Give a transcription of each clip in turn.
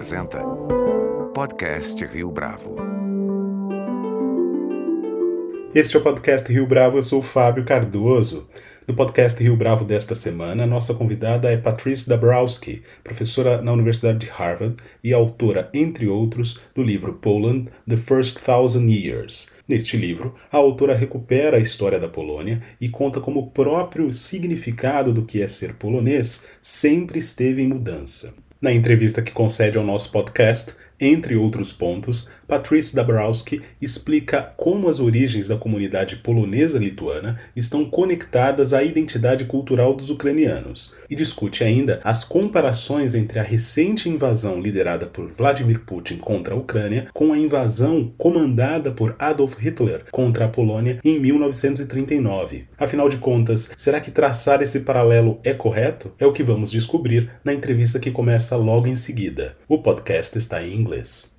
apresenta Podcast Rio Bravo. Este é o Podcast Rio Bravo, eu sou o Fábio Cardoso. No podcast Rio Bravo desta semana, nossa convidada é Patrice Dabrowski, professora na Universidade de Harvard e autora, entre outros, do livro Poland: The First Thousand Years. Neste livro, a autora recupera a história da Polônia e conta como o próprio significado do que é ser polonês sempre esteve em mudança. Na entrevista que concede ao nosso podcast, entre outros pontos, Patrice Dabrowski explica como as origens da comunidade polonesa-lituana estão conectadas à identidade cultural dos ucranianos e discute ainda as comparações entre a recente invasão liderada por Vladimir Putin contra a Ucrânia com a invasão comandada por Adolf Hitler contra a Polônia em 1939. Afinal de contas, será que traçar esse paralelo é correto? É o que vamos descobrir na entrevista que começa logo em seguida. O podcast está em inglês.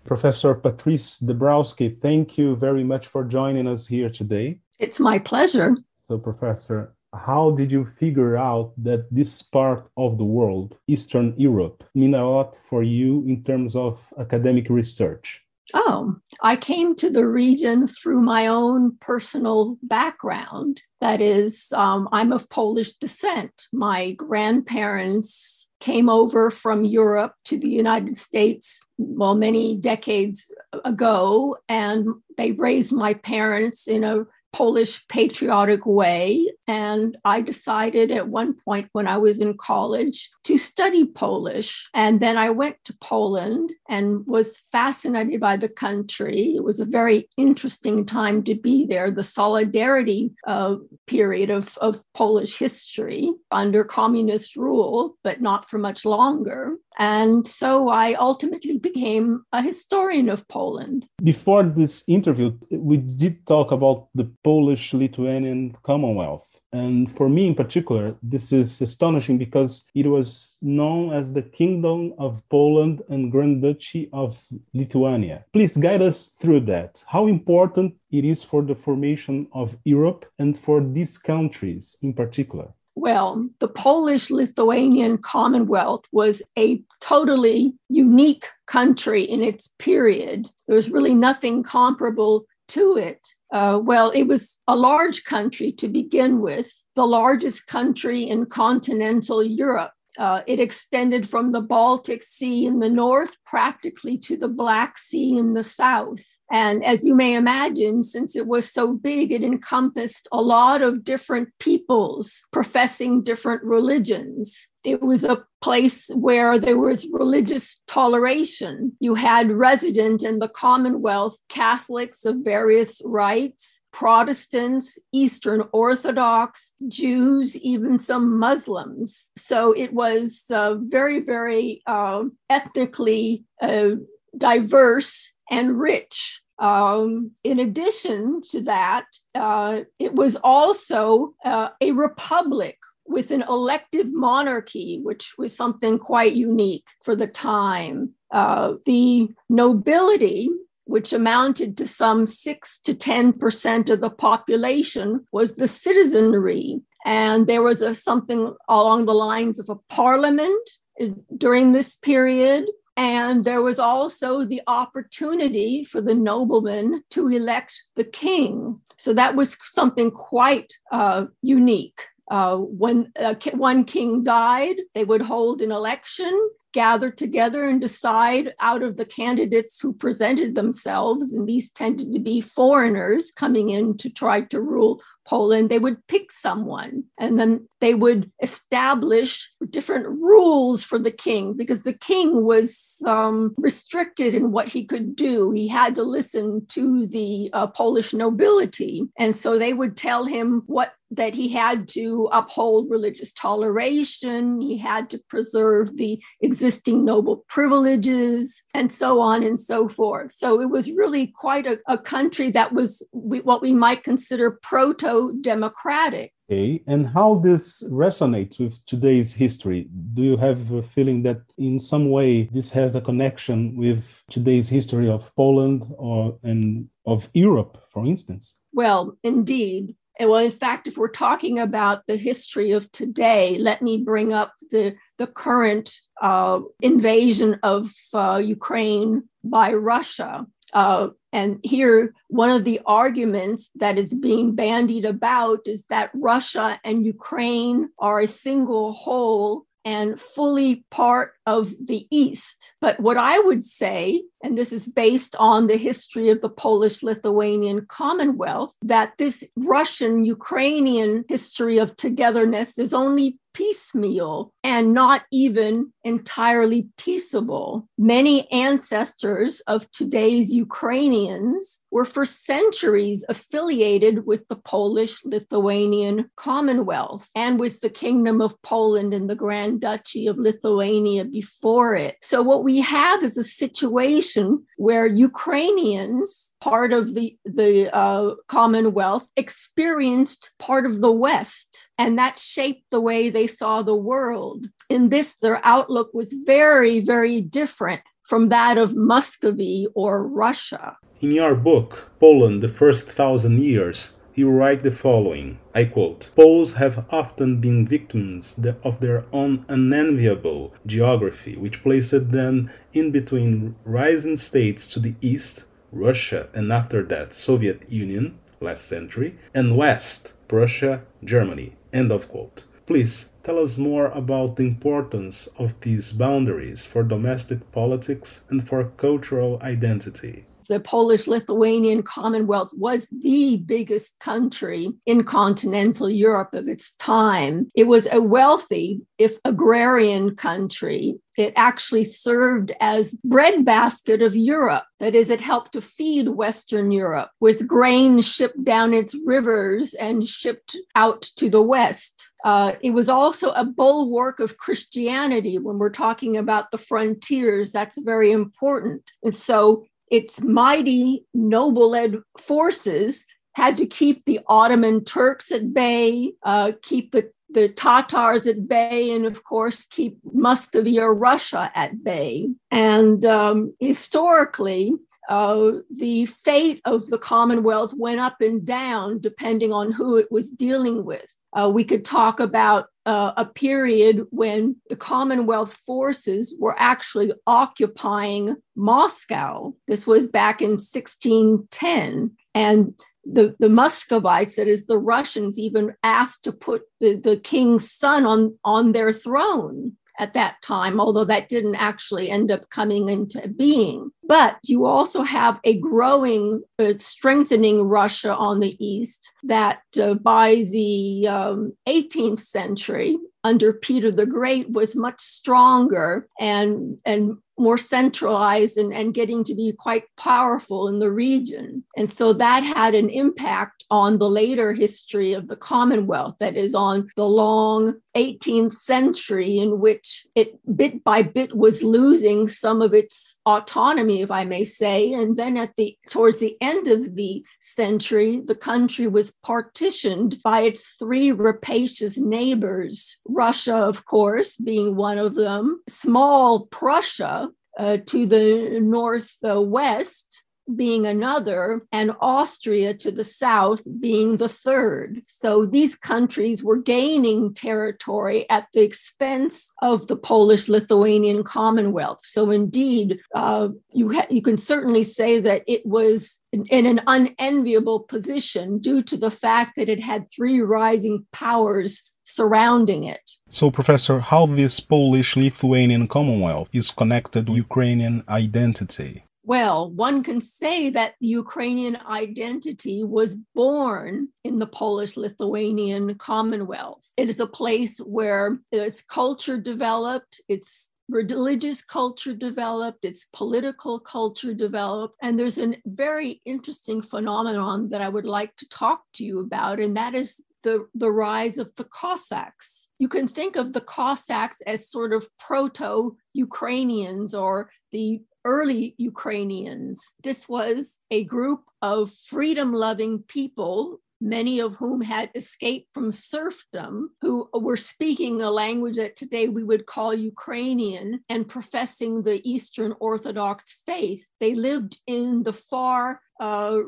Professor Patrice Dabrowski, thank you very much for joining us here today. It's my pleasure. So, Professor, how did you figure out that this part of the world, Eastern Europe, mean a lot for you in terms of academic research? Oh, I came to the region through my own personal background. That is, um, I'm of Polish descent. My grandparents came over from Europe to the United States, well, many decades ago, and they raised my parents in a Polish patriotic way. And I decided at one point when I was in college to study Polish. And then I went to Poland and was fascinated by the country. It was a very interesting time to be there, the solidarity uh, period of, of Polish history under communist rule, but not for much longer. And so I ultimately became a historian of Poland. Before this interview, we did talk about the Polish Lithuanian Commonwealth. And for me in particular, this is astonishing because it was known as the Kingdom of Poland and Grand Duchy of Lithuania. Please guide us through that. How important it is for the formation of Europe and for these countries in particular. Well, the Polish Lithuanian Commonwealth was a totally unique country in its period. There was really nothing comparable to it. Uh, well, it was a large country to begin with, the largest country in continental Europe. Uh, it extended from the Baltic Sea in the north practically to the Black Sea in the south. And as you may imagine, since it was so big, it encompassed a lot of different peoples professing different religions. It was a place where there was religious toleration. You had resident in the Commonwealth Catholics of various rites, Protestants, Eastern Orthodox, Jews, even some Muslims. So it was uh, very, very uh, ethnically uh, diverse and rich. Um, in addition to that, uh, it was also uh, a republic with an elective monarchy, which was something quite unique for the time. Uh, the nobility, which amounted to some 6 to 10% of the population, was the citizenry. And there was a, something along the lines of a parliament uh, during this period. And there was also the opportunity for the noblemen to elect the king. So that was something quite uh, unique. Uh, when uh, one king died, they would hold an election, gather together, and decide out of the candidates who presented themselves, and these tended to be foreigners coming in to try to rule Poland, they would pick someone and then they would establish different rules for the king because the king was um, restricted in what he could do. He had to listen to the uh, Polish nobility. And so they would tell him what that he had to uphold religious toleration, he had to preserve the existing noble privileges, and so on and so forth. So it was really quite a, a country that was what we might consider proto democratic. Okay. And how this resonates with today's history? Do you have a feeling that in some way this has a connection with today's history of Poland or and of Europe, for instance? Well, indeed. Well, in fact, if we're talking about the history of today, let me bring up the, the current uh, invasion of uh, Ukraine by Russia. Uh, and here, one of the arguments that is being bandied about is that Russia and Ukraine are a single whole and fully part of the East. But what I would say, and this is based on the history of the Polish Lithuanian Commonwealth, that this Russian Ukrainian history of togetherness is only piecemeal and not even entirely peaceable. Many ancestors of today's Ukrainians were for centuries affiliated with the Polish Lithuanian Commonwealth and with the Kingdom of Poland and the Grand Duchy of Lithuania before it. So, what we have is a situation where Ukrainians, part of the, the uh, Commonwealth, experienced part of the West, and that shaped the way they saw the world. In this, their outlook was very, very different from that of Muscovy or Russia. In your book, Poland, the First Thousand Years, you write the following I quote Poles have often been victims of their own unenviable geography, which placed them in between rising states to the east, Russia, and after that, Soviet Union, last century, and west, Prussia, Germany. End of quote. Please tell us more about the importance of these boundaries for domestic politics and for cultural identity the Polish Lithuanian Commonwealth was the biggest country in continental Europe of its time. It was a wealthy, if agrarian country. It actually served as breadbasket of Europe. That is, it helped to feed Western Europe with grain shipped down its rivers and shipped out to the West. Uh, it was also a bulwark of Christianity when we're talking about the frontiers. That's very important. And so its mighty noble led forces had to keep the Ottoman Turks at bay, uh, keep the, the Tatars at bay, and of course, keep Muscovy or Russia at bay. And um, historically, uh, the fate of the Commonwealth went up and down depending on who it was dealing with. Uh, we could talk about uh, a period when the Commonwealth forces were actually occupying Moscow. This was back in 1610. And the, the Muscovites, that is, the Russians, even asked to put the, the king's son on, on their throne at that time, although that didn't actually end up coming into being. But you also have a growing, uh, strengthening Russia on the east that uh, by the um, 18th century, under Peter the Great, was much stronger and, and more centralized and, and getting to be quite powerful in the region. And so that had an impact on the later history of the Commonwealth, that is, on the long 18th century, in which it bit by bit was losing some of its autonomy, if I may say. And then at the towards the end of the century, the country was partitioned by its three rapacious neighbors, Russia, of course, being one of them, small Prussia, uh, to the northwest being another, and Austria to the south being the third. So these countries were gaining territory at the expense of the Polish Lithuanian Commonwealth. So indeed, uh, you, ha- you can certainly say that it was in, in an unenviable position due to the fact that it had three rising powers surrounding it. So, Professor, how this Polish Lithuanian Commonwealth is connected with Ukrainian identity? Well, one can say that the Ukrainian identity was born in the Polish Lithuanian Commonwealth. It is a place where its culture developed, its religious culture developed, its political culture developed. And there's a very interesting phenomenon that I would like to talk to you about, and that is the, the rise of the Cossacks. You can think of the Cossacks as sort of proto Ukrainians or the early Ukrainians. This was a group of freedom loving people many of whom had escaped from serfdom, who were speaking a language that today we would call Ukrainian and professing the Eastern Orthodox faith. They lived in the far uh,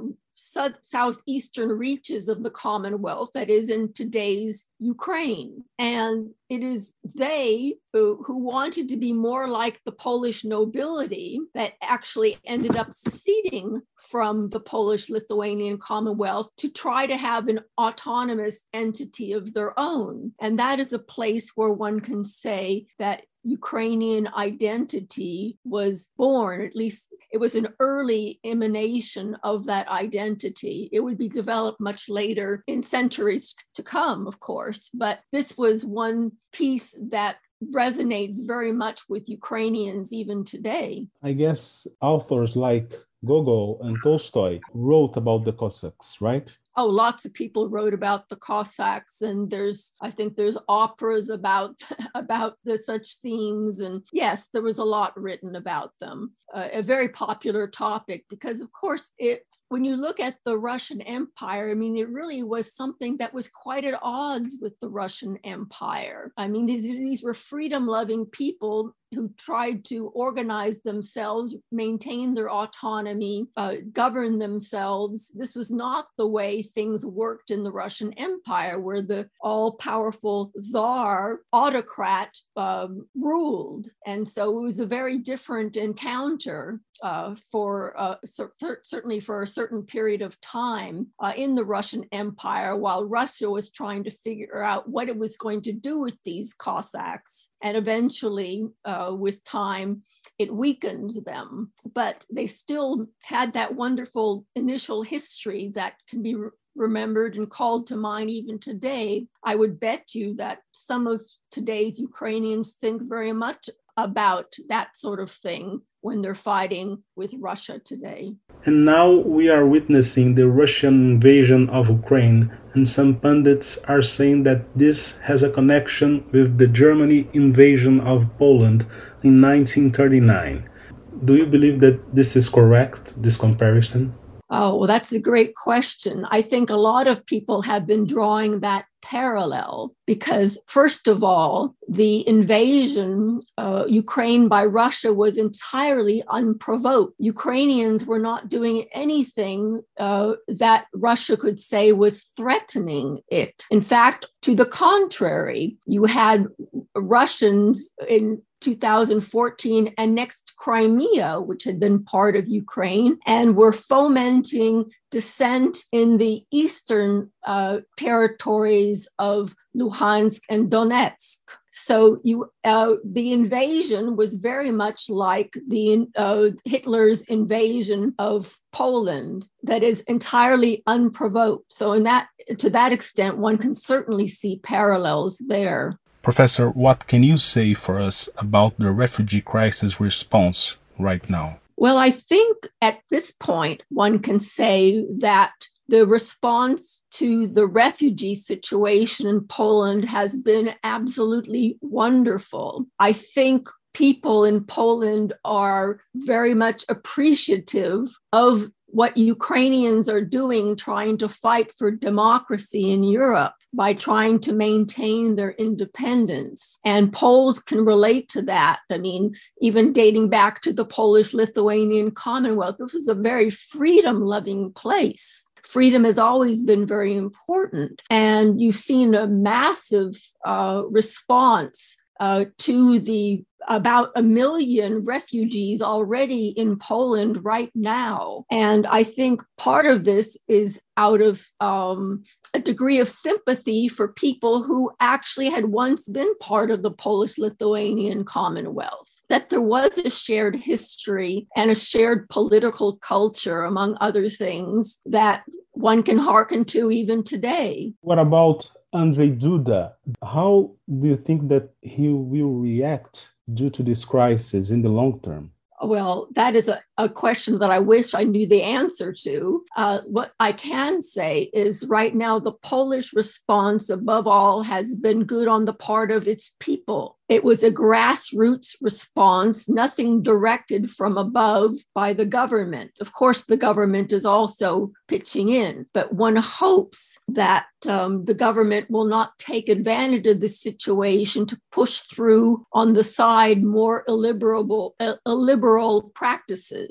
southeastern reaches of the Commonwealth, that is in today's Ukraine. And it is they who, who, wanted to be more like the Polish nobility that actually ended up seceding from the Polish Lithuanian Commonwealth to try to have an autonomous entity of their own. And that is a place where one can say that Ukrainian identity was born, at least it was an early emanation of that identity. It would be developed much later in centuries to come, of course, but this was one piece that resonates very much with Ukrainians even today. I guess authors like Gogol and Tolstoy wrote about the Cossacks, right? Oh lots of people wrote about the cossacks and there's i think there's operas about about the such themes and yes there was a lot written about them. Uh, a very popular topic because of course it when you look at the Russian Empire, I mean, it really was something that was quite at odds with the Russian Empire. I mean, these, these were freedom loving people who tried to organize themselves, maintain their autonomy, uh, govern themselves. This was not the way things worked in the Russian Empire, where the all powerful czar autocrat um, ruled. And so it was a very different encounter uh, for uh, certainly for a certain period of time uh, in the Russian Empire, while Russia was trying to figure out what it was going to do with these Cossacks. And eventually, uh, with time, it weakened them. But they still had that wonderful initial history that can be re- remembered and called to mind even today. I would bet you that some of today's Ukrainians think very much about that sort of thing when they're fighting with Russia today. And now we are witnessing the Russian invasion of Ukraine, and some pundits are saying that this has a connection with the Germany invasion of Poland in 1939. Do you believe that this is correct, this comparison? Oh, well, that's a great question. I think a lot of people have been drawing that parallel because, first of all, the invasion uh, Ukraine by Russia was entirely unprovoked. Ukrainians were not doing anything uh, that Russia could say was threatening it. In fact, to the contrary, you had Russians in 2014 annexed Crimea, which had been part of Ukraine, and were fomenting dissent in the eastern uh, territories of Luhansk and Donetsk. So you, uh, the invasion was very much like the uh, Hitler's invasion of Poland, that is entirely unprovoked. So in that, to that extent, one can certainly see parallels there. Professor, what can you say for us about the refugee crisis response right now? Well, I think at this point, one can say that the response to the refugee situation in Poland has been absolutely wonderful. I think people in Poland are very much appreciative of what Ukrainians are doing trying to fight for democracy in Europe by trying to maintain their independence. And Poles can relate to that. I mean, even dating back to the Polish Lithuanian Commonwealth, this was a very freedom loving place. Freedom has always been very important. And you've seen a massive uh, response uh, to the about a million refugees already in Poland right now. And I think part of this is out of um, a degree of sympathy for people who actually had once been part of the Polish Lithuanian Commonwealth, that there was a shared history and a shared political culture, among other things, that one can hearken to even today. What about Andrzej Duda, how do you think that he will react due to this crisis in the long term? Well, that is a, a question that I wish I knew the answer to. Uh, what I can say is right now, the Polish response, above all, has been good on the part of its people. It was a grassroots response, nothing directed from above by the government. Of course, the government is also pitching in, but one hopes that um, the government will not take advantage of the situation to push through on the side more illiberal, uh, illiberal practices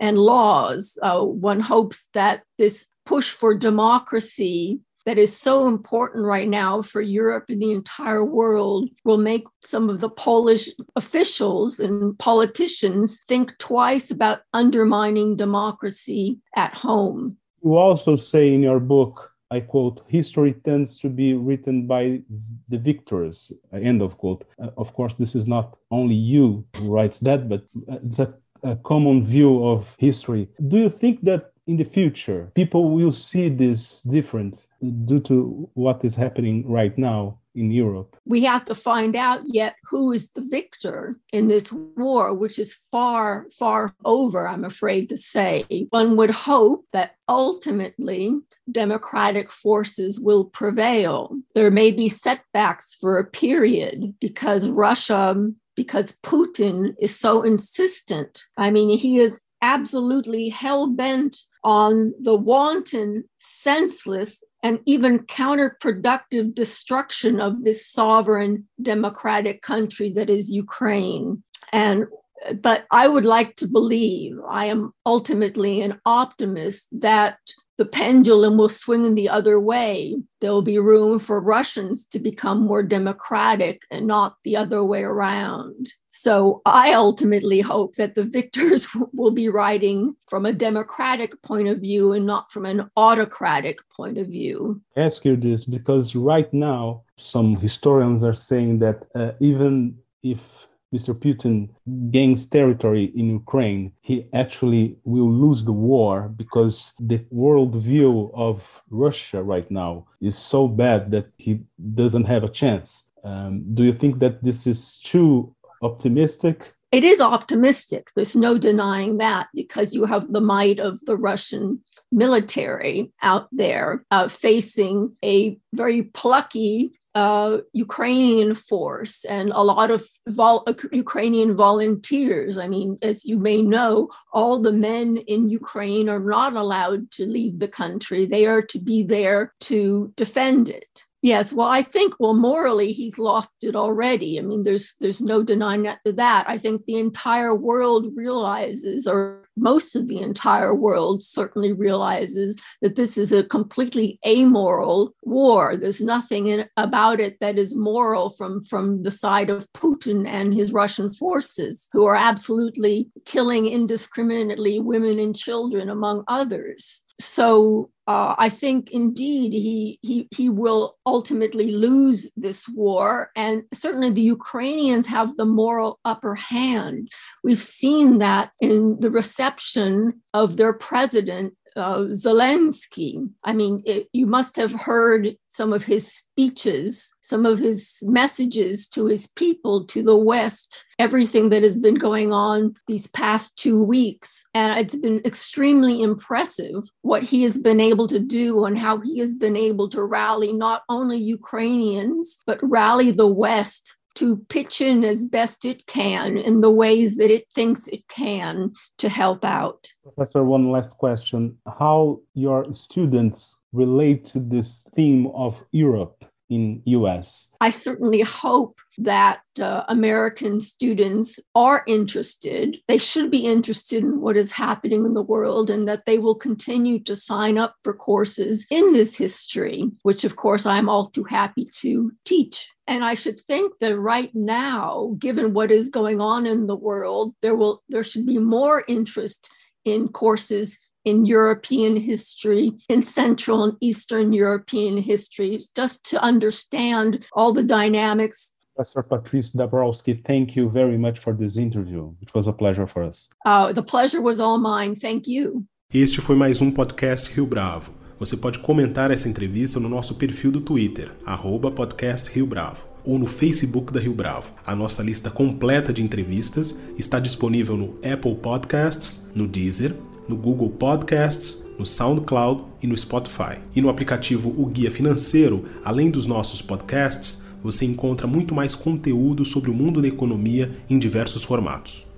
and laws. Uh, one hopes that this push for democracy that is so important right now for Europe and the entire world will make some of the Polish officials and politicians think twice about undermining democracy at home. You also say in your book, I quote, history tends to be written by the victors, end of quote. Uh, of course, this is not only you who writes that, but it's a, a common view of history. Do you think that in the future people will see this different due to what is happening right now in Europe. We have to find out yet who is the victor in this war, which is far, far over, I'm afraid to say. One would hope that ultimately democratic forces will prevail. There may be setbacks for a period because Russia because Putin is so insistent. I mean, he is absolutely hell bent on the wanton, senseless, and even counterproductive destruction of this sovereign democratic country that is Ukraine. And but I would like to believe, I am ultimately an optimist that the pendulum will swing in the other way. There will be room for Russians to become more democratic and not the other way around. So I ultimately hope that the victors will be writing from a democratic point of view and not from an autocratic point of view. I ask you this because right now, some historians are saying that uh, even if Mr. Putin gains territory in Ukraine, he actually will lose the war because the worldview of Russia right now is so bad that he doesn't have a chance. Um, do you think that this is too optimistic? It is optimistic. There's no denying that because you have the might of the Russian military out there uh, facing a very plucky uh, Ukrainian force and a lot of vol- uh, Ukrainian volunteers. I mean, as you may know, all the men in Ukraine are not allowed to leave the country. They are to be there to defend it. Yes, well, I think well morally he's lost it already. I mean, there's there's no denying that. That I think the entire world realizes, or most of the entire world certainly realizes that this is a completely amoral war. There's nothing in, about it that is moral from from the side of Putin and his Russian forces, who are absolutely killing indiscriminately women and children, among others so uh, I think indeed he, he he will ultimately lose this war, and certainly the Ukrainians have the moral upper hand. We've seen that in the reception of their president uh, Zelensky. I mean, it, you must have heard some of his speeches, some of his messages to his people, to the West, everything that has been going on these past two weeks. And it's been extremely impressive what he has been able to do and how he has been able to rally not only Ukrainians, but rally the West to pitch in as best it can in the ways that it thinks it can to help out. Professor, one last question. How your students relate to this theme of Europe in US? I certainly hope that uh, American students are interested. They should be interested in what is happening in the world and that they will continue to sign up for courses in this history, which of course I'm all too happy to teach. And I should think that right now, given what is going on in the world, there will there should be more interest in courses in European history, in Central and Eastern European histories, just to understand all the dynamics. Professor Patrice Dabrowski, thank you very much for this interview. It was a pleasure for us. Uh, the pleasure was all mine. Thank you. Este foi mais um podcast Rio Bravo. Você pode comentar essa entrevista no nosso perfil do Twitter, arroba podcast Rio Bravo, ou no Facebook da Rio Bravo. A nossa lista completa de entrevistas está disponível no Apple Podcasts, no Deezer, no Google Podcasts, no SoundCloud e no Spotify. E no aplicativo O Guia Financeiro, além dos nossos podcasts, você encontra muito mais conteúdo sobre o mundo da economia em diversos formatos.